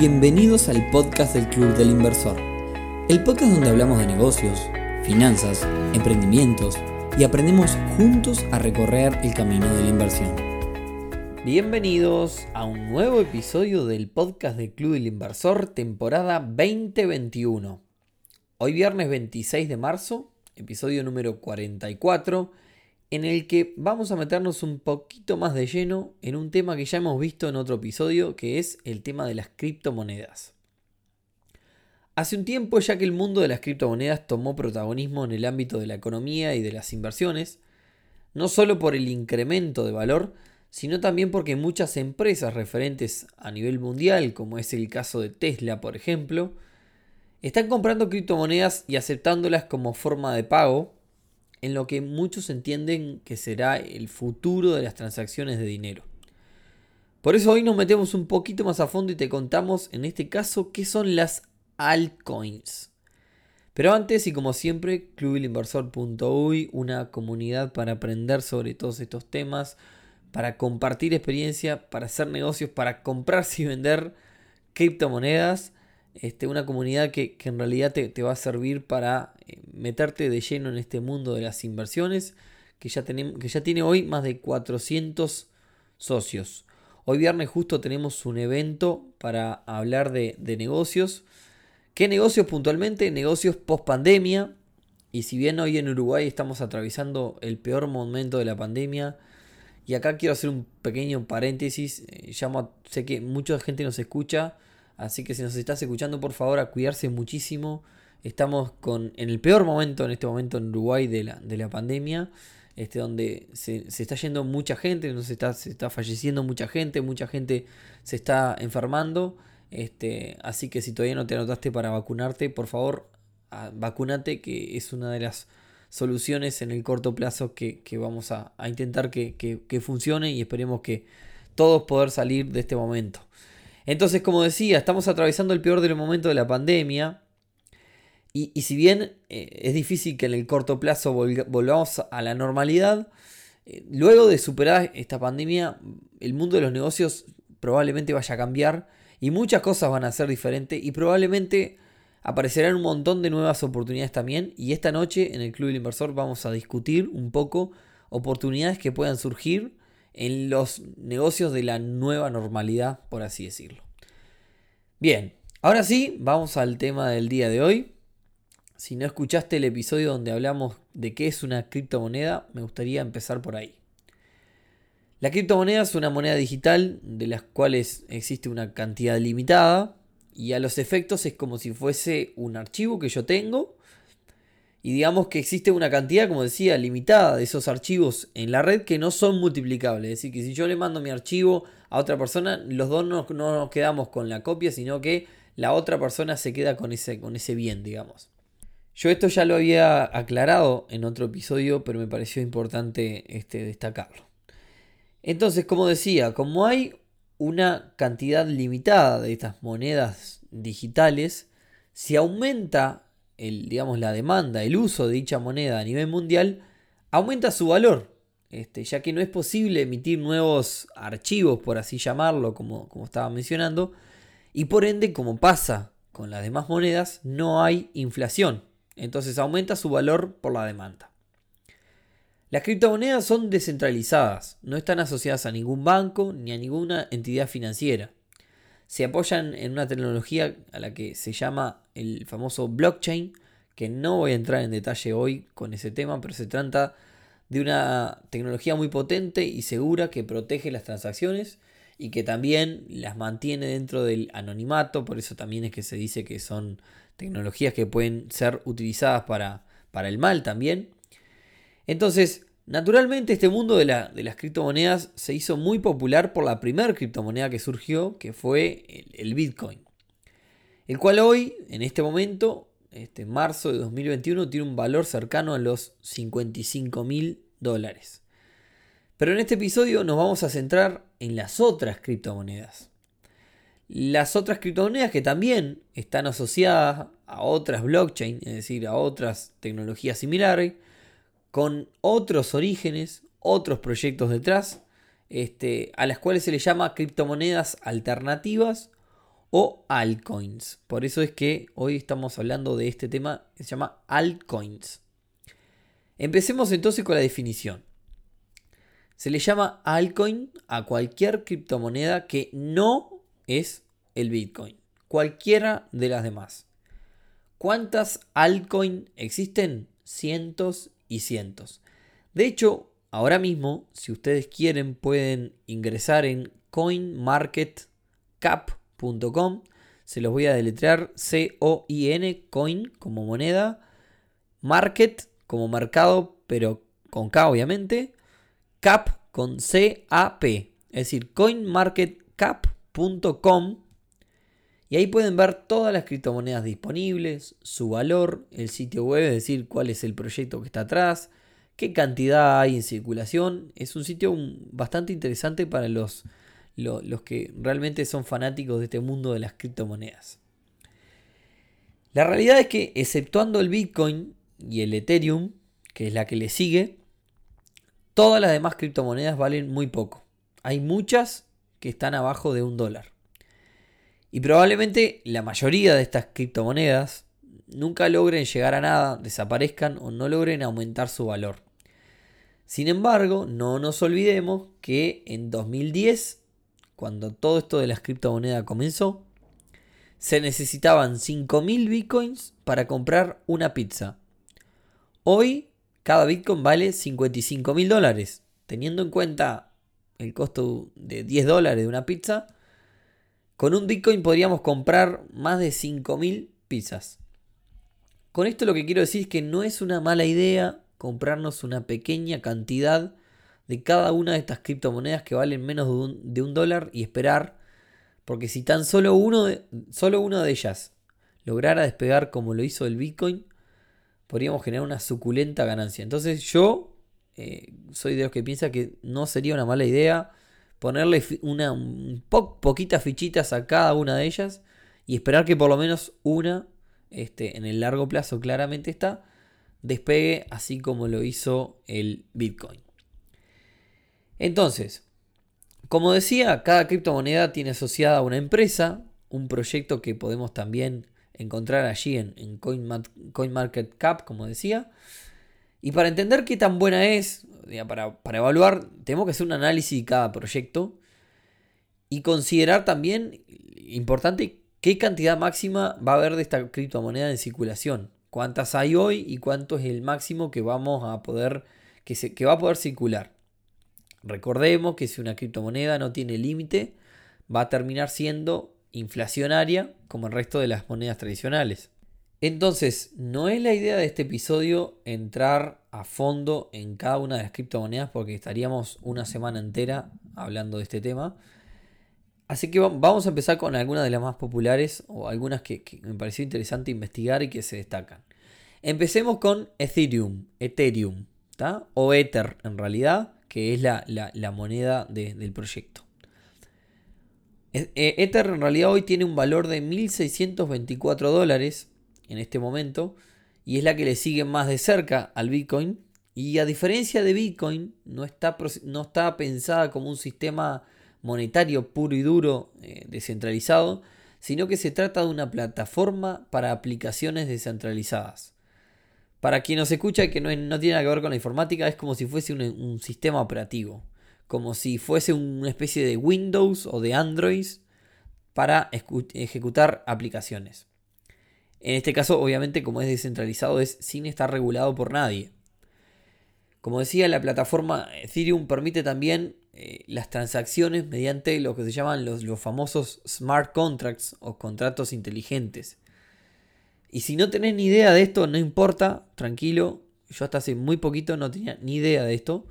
Bienvenidos al podcast del Club del Inversor, el podcast donde hablamos de negocios, finanzas, emprendimientos y aprendemos juntos a recorrer el camino de la inversión. Bienvenidos a un nuevo episodio del podcast del Club del Inversor, temporada 2021. Hoy viernes 26 de marzo, episodio número 44 en el que vamos a meternos un poquito más de lleno en un tema que ya hemos visto en otro episodio, que es el tema de las criptomonedas. Hace un tiempo ya que el mundo de las criptomonedas tomó protagonismo en el ámbito de la economía y de las inversiones, no solo por el incremento de valor, sino también porque muchas empresas referentes a nivel mundial, como es el caso de Tesla por ejemplo, están comprando criptomonedas y aceptándolas como forma de pago en lo que muchos entienden que será el futuro de las transacciones de dinero. Por eso hoy nos metemos un poquito más a fondo y te contamos en este caso qué son las altcoins. Pero antes y como siempre, clubilinversor.uy, una comunidad para aprender sobre todos estos temas, para compartir experiencia, para hacer negocios, para comprarse y vender criptomonedas este, una comunidad que, en realidad te, va a servir para eh, meterte de lleno en este mundo de las inversiones, que ya, tenemos, que ya tiene hoy más de 400 socios. Hoy viernes justo tenemos un evento para hablar de, negocios. ¿Qué negocios puntualmente? Negocios post pandemia. Y si bien hoy en Uruguay estamos atravesando el peor momento de la pandemia, y acá quiero hacer un pequeño paréntesis, eh, sé que mucha gente nos escucha, Así que si nos estás escuchando, por favor, a cuidarse muchísimo. Estamos con, en el peor momento en este momento en Uruguay de la, de la pandemia, este, donde se, está yendo mucha gente, se está, se está falleciendo mucha gente, mucha gente se está enfermando. Este, así que si todavía no te anotaste para vacunarte, por favor, vacunate, que es una de las soluciones en el corto plazo que, vamos a, intentar que, que funcione y esperemos que todos poder salir de este momento. Entonces, como decía, estamos atravesando el peor del momento de la pandemia. Y, si bien eh, es difícil que en el corto plazo volvamos a la normalidad, eh, luego de superar esta pandemia, el mundo de los negocios probablemente vaya a cambiar y muchas cosas van a ser diferentes y probablemente aparecerán un montón de nuevas oportunidades también. Y esta noche en el Club del Inversor vamos a discutir un poco oportunidades que puedan surgir en los negocios de la nueva normalidad, por así decirlo. Bien, ahora sí, vamos al tema del día de hoy. Si no escuchaste el episodio donde hablamos de qué es una criptomoneda, me gustaría empezar por ahí. La criptomoneda es una moneda digital de las cuales existe una cantidad limitada y a los efectos es como si fuese un archivo que yo tengo y digamos que existe una cantidad, como decía, limitada de esos archivos en la red que no son multiplicables. Es decir, que si yo le mando mi archivo a otra persona, los dos no, nos quedamos con la copia, sino que la otra persona se queda con ese, con ese bien, digamos. Yo esto ya lo había aclarado en otro episodio, pero me pareció importante este, destacarlo. Entonces, como decía, como hay una cantidad limitada de estas monedas digitales, si aumenta digamos, la demanda, el uso de dicha moneda a nivel mundial, aumenta su valor, este, ya que no es posible emitir nuevos archivos, por así llamarlo, como, como estaba mencionando, y por ende, como pasa con las demás monedas, no hay inflación, entonces aumenta su valor por la demanda. Las criptomonedas son descentralizadas, no están asociadas a ningún banco ni a ninguna entidad financiera se apoyan en una tecnología a la que se llama el famoso blockchain, que no voy a entrar en detalle hoy con ese tema, pero se trata de una tecnología muy potente y segura que protege las transacciones y que también las mantiene dentro del anonimato, por eso también es que se dice que son tecnologías que pueden ser utilizadas para, para el mal también. Entonces, Naturalmente este mundo de, las criptomonedas se hizo muy popular por la primera criptomoneda que surgió, que fue el, Bitcoin. El cual hoy, en este momento, este marzo de 2021, tiene un valor cercano a los 55 mil dólares. Pero en este episodio nos vamos a centrar en las otras criptomonedas. Las otras criptomonedas que también están asociadas a otras blockchain, es decir, a otras tecnologías similares, con otros orígenes, otros proyectos detrás, este, a las cuales se les llama criptomonedas alternativas o altcoins. Por eso es que hoy estamos hablando de este tema que se llama altcoins. Empecemos entonces con la definición. Se le llama altcoin a cualquier criptomoneda que no es el Bitcoin. Cualquiera de las demás. ¿Cuántas altcoins existen? Cientos y cientos. De hecho, ahora mismo, si ustedes quieren, pueden ingresar en Se los voy a deletrear C-O-I-N, coin como moneda, market como mercado, pero con K obviamente, cap con C-A-P. Es decir, coinmarketcap.com. Y ahí pueden ver todas las criptomonedas disponibles, su valor, el sitio web, es decir, cuál es el proyecto que está atrás, qué cantidad hay en circulación. Es un sitio bastante interesante para los, los, que realmente son fanáticos de este mundo de las criptomonedas. La realidad es que, exceptuando el Bitcoin y el Ethereum, que es la que le sigue, todas las demás criptomonedas valen muy poco. Hay muchas que están abajo de un dólar. Y probablemente la mayoría de estas criptomonedas nunca logren llegar a nada, desaparezcan o no logren aumentar su valor. Sin embargo, no nos olvidemos que en 2010, cuando todo esto de las criptomonedas comenzó, se necesitaban 5.000 bitcoins para comprar una pizza. Hoy, cada bitcoin vale 55.000 dólares. Teniendo en cuenta el costo de 10 dólares de una pizza, con un Bitcoin podríamos comprar más de 5.000 pizzas. Con esto lo que quiero decir es que no es una mala idea comprarnos una pequeña cantidad de cada una de estas criptomonedas que valen menos de un, dólar y esperar, porque si tan solo, uno solo una de ellas lograra despegar como lo hizo el Bitcoin, podríamos generar una suculenta ganancia. Entonces yo eh, soy de los que piensa que no sería una mala idea ponerle una poquitas fichitas a cada una de ellas y esperar que por lo menos una, este, en el largo plazo claramente está, despegue así como lo hizo el Bitcoin. Entonces, como decía, cada criptomoneda tiene asociada a una empresa, un proyecto que podemos también encontrar allí en, CoinMarketCap, como decía. Y para entender qué tan buena es, para, evaluar, tenemos que hacer un análisis de cada proyecto y considerar también, importante, qué cantidad máxima va a haber de esta criptomoneda en circulación. Cuántas hay hoy y cuánto es el máximo que vamos a poder, que, se, que va a poder circular. Recordemos que si una criptomoneda no tiene límite, va a terminar siendo inflacionaria como el resto de las monedas tradicionales. Entonces, no es la idea de este episodio entrar a fondo en cada una de las criptomonedas porque estaríamos una semana entera hablando de este tema. Así que vamos a empezar con algunas de las más populares o algunas que, me pareció interesante investigar y que se destacan. Empecemos con Ethereum, Ethereum, o Ether en realidad, que es la, moneda del proyecto. E, Ether en realidad hoy tiene un valor de 1.624 dólares en este momento y es la que le sigue más de cerca al Bitcoin. Y a diferencia de Bitcoin, no está, no está pensada como un sistema monetario puro y duro eh, descentralizado, sino que se trata de una plataforma para aplicaciones descentralizadas. Para quien nos escucha y que no, tiene nada que ver con la informática, es como si fuese un, sistema operativo, como si fuese una especie de Windows o de Android para ejecutar aplicaciones. En este caso, obviamente, como es descentralizado, es sin estar regulado por nadie. Como decía, la plataforma Ethereum permite también eh, las transacciones mediante lo que se llaman los, famosos smart contracts o contratos inteligentes. Y si no tenés ni idea de esto, no importa, tranquilo. Yo hasta hace muy poquito no tenía ni idea de esto.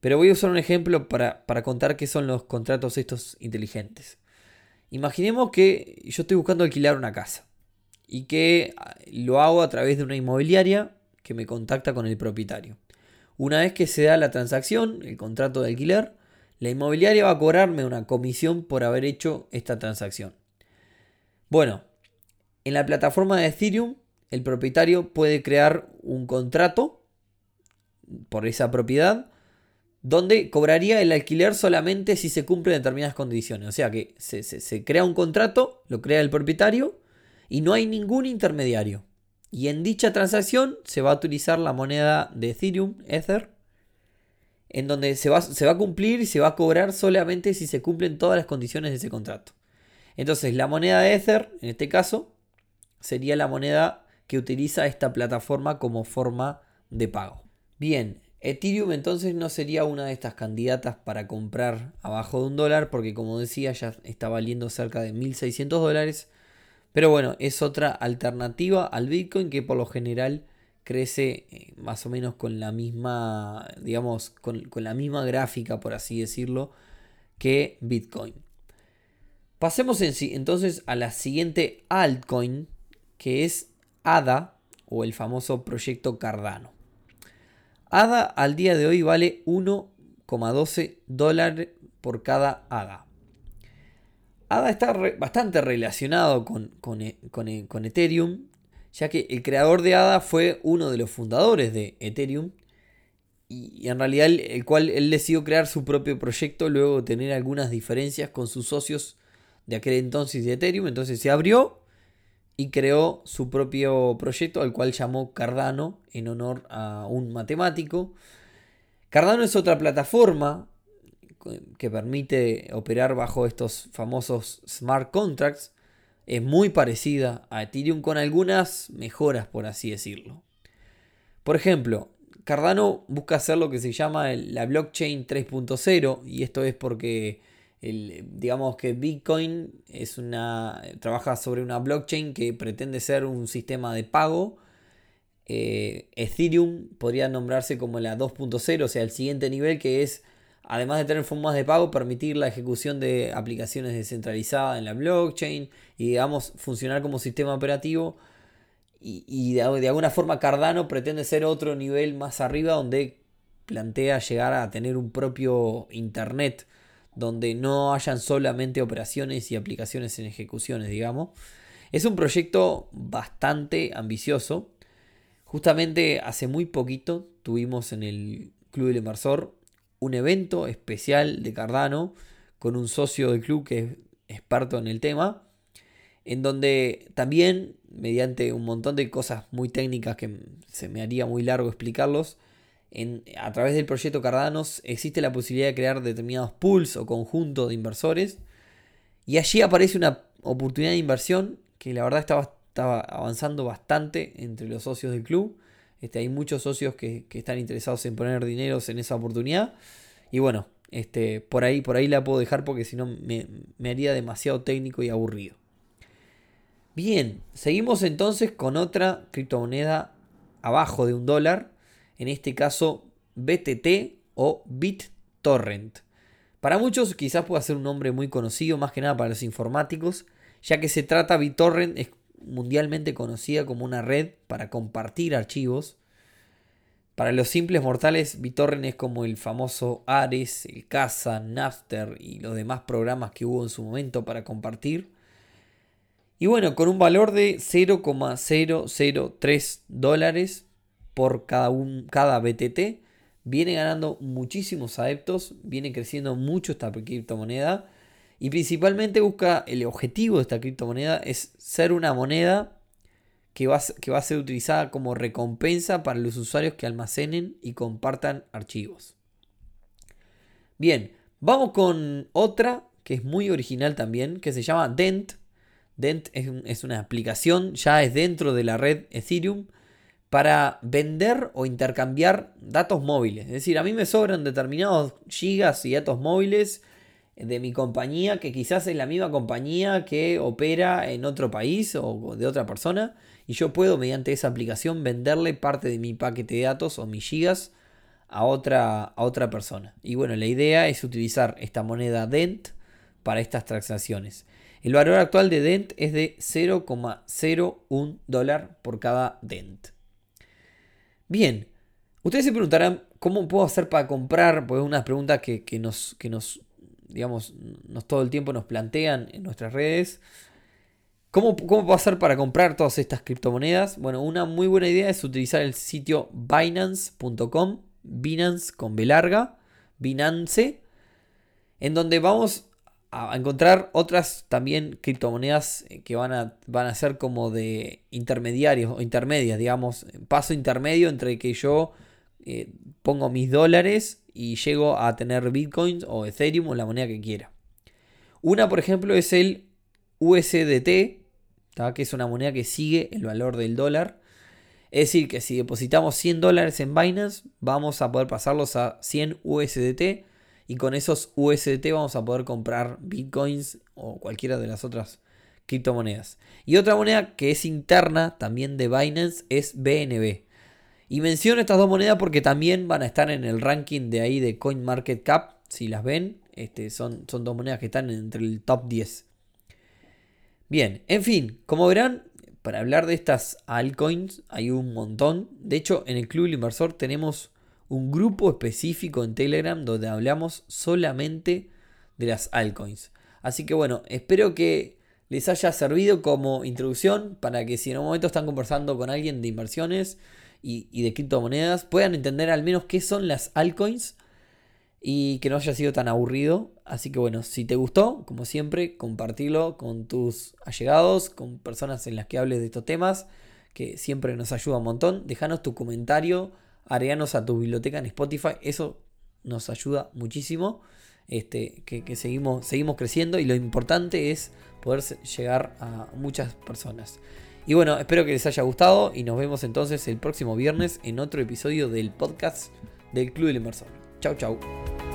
Pero voy a usar un ejemplo para, para contar qué son los contratos estos inteligentes. Imaginemos que yo estoy buscando alquilar una casa y que ah, lo hago a través de una inmobiliaria que me contacta con el propietario. Una vez que se da la transacción, el contrato de alquiler, la inmobiliaria va a cobrarme una comisión por haber hecho esta transacción. Bueno, en la plataforma de Ethereum, el propietario puede crear un contrato por esa propiedad donde cobraría el alquiler solamente si se cumplen determinadas condiciones. O sea que se, crea un contrato, lo crea el propietario y no hay ningún intermediario. Y en dicha transacción se va a utilizar la moneda de Ethereum, Ether, en donde se va, a cumplir y se va a cobrar solamente si se cumplen todas las condiciones de ese contrato. Entonces la moneda de Ether, en este caso, sería la moneda que utiliza esta plataforma como forma de pago. Bien, Ethereum entonces no sería una de estas candidatas para comprar abajo de un dólar porque como decía ya está valiendo cerca de 1.600 dólares. Pero bueno, es otra alternativa al Bitcoin que por lo general crece eh, más o menos con la misma, digamos, con, con la misma gráfica por así decirlo que Bitcoin. Pasemos entonces a la siguiente altcoin que es ADA o el famoso proyecto Cardano. ADA al día de hoy vale 1,12 dólares por cada ADA. ADA está bastante relacionado con, e, e, con, Ethereum, ya que el creador de ADA fue uno de los fundadores de Ethereum y, en realidad el, cual él decidió crear su propio proyecto luego de tener algunas diferencias con sus socios de aquel entonces de Ethereum. Entonces se abrió y creó su propio proyecto al cual llamó Cardano en honor a un matemático. Cardano es otra plataforma que permite operar bajo estos famosos smart contracts. Es muy parecida a Ethereum con algunas mejoras, por así decirlo. Por ejemplo, Cardano busca hacer lo que se llama la blockchain 3.0 y esto es porque digamos que Bitcoin es una, trabaja sobre una blockchain que pretende ser un sistema de pago. Eh, Ethereum podría nombrarse como la 2.0, o sea, el siguiente nivel que es, además de tener formas de pago, permitir la ejecución de aplicaciones descentralizadas en la blockchain y, digamos, funcionar como sistema operativo. Y, de, de alguna forma Cardano pretende ser otro nivel más arriba donde plantea llegar a tener un propio Internet donde no hayan solamente operaciones y aplicaciones en ejecuciones, digamos. Es un proyecto bastante ambicioso. Justamente hace muy poquito tuvimos en el Club del Inversor un evento especial de Cardano con un socio del club que es experto en el tema, en donde también, mediante un montón de cosas muy técnicas que se me haría muy largo explicarlos, a través del proyecto Cardanos existe la posibilidad de crear determinados pools o conjuntos de inversores. Y allí aparece una oportunidad de inversión que la verdad estaba, avanzando bastante entre los socios del club. Este, hay muchos socios que, están interesados en poner dinero en esa oportunidad. Y bueno, este, por, ahí, por ahí la puedo dejar porque si no me, me haría demasiado técnico y aburrido. Bien, seguimos entonces con otra criptomoneda abajo de un dólar en este caso BTT o BitTorrent. Para muchos quizás pueda ser un nombre muy conocido, más que nada para los informáticos, ya que se trata BitTorrent es mundialmente conocida como una red para compartir archivos. Para los simples mortales, BitTorrent es como el famoso Ares, el Casa, Napster y los demás programas que hubo en su momento para compartir. Y bueno, con un valor de 0,003 dólares por cada, un, cada BTT. Viene ganando muchísimos adeptos, viene creciendo mucho esta criptomoneda y principalmente busca el objetivo de esta criptomoneda es ser una moneda que va, que va a ser utilizada como recompensa para los usuarios que almacenen y compartan archivos. Bien, vamos con otra que es muy original también, que se llama Dent. Dent es, es una aplicación, ya es dentro de la red Ethereum para vender o intercambiar datos móviles. Es decir, a mí me sobran determinados gigas y datos móviles de mi compañía, que quizás es la misma compañía que opera en otro país o de otra persona, y yo puedo mediante esa aplicación venderle parte de mi paquete de datos o mis gigas a otra, a otra persona. Y bueno, la idea es utilizar esta moneda DENT para estas transacciones. El valor actual de DENT es de 0,01 dólar por cada DENT. Bien, ustedes se preguntarán cómo puedo hacer para comprar, pues una pregunta que, que, nos, que nos, digamos, nos todo el tiempo nos plantean en nuestras redes. ¿Cómo, ¿Cómo puedo hacer para comprar todas estas criptomonedas? Bueno, una muy buena idea es utilizar el sitio binance.com, Binance con B larga, Binance, en donde vamos a encontrar otras también criptomonedas eh, que van a, van a ser como de intermediarios o intermedias, digamos, paso intermedio entre que yo eh, pongo mis dólares y llego a tener bitcoins o ethereum o la moneda que quiera. Una, por ejemplo, es el USDT, que es una moneda que sigue el valor del dólar. Es decir, que si depositamos 100 dólares en Binance, vamos a poder pasarlos a 100 USDT y con esos USDT vamos a poder comprar bitcoins o cualquiera de las otras criptomonedas. Y otra moneda que es interna también de Binance es BNB. Y menciono estas dos monedas porque también van a estar en el ranking de ahí de CoinMarketCap. Si las ven, este, son, son dos monedas que están entre el top 10. Bien, en fin, como verán, para hablar de estas altcoins hay un montón. De hecho, en el Club Inversor tenemos un grupo específico en Telegram donde hablamos solamente de las altcoins. Así que bueno, espero que les haya servido como introducción para que si en un momento están conversando con alguien de inversiones y, de criptomonedas, puedan entender al menos qué son las altcoins y que no haya sido tan aburrido. Así que bueno, si te gustó, como siempre, compartilo con tus allegados, con personas en las que hables de estos temas, que siempre nos ayuda un montón. Déjanos tu comentario agreganos a tu biblioteca en Spotify. Eso nos ayuda muchísimo. Este, que, seguimos, seguimos creciendo y lo importante es poder llegar a muchas personas. Y bueno, espero que les haya gustado y nos vemos entonces el próximo viernes en otro episodio del podcast del Club del Inversor. Chau, chau.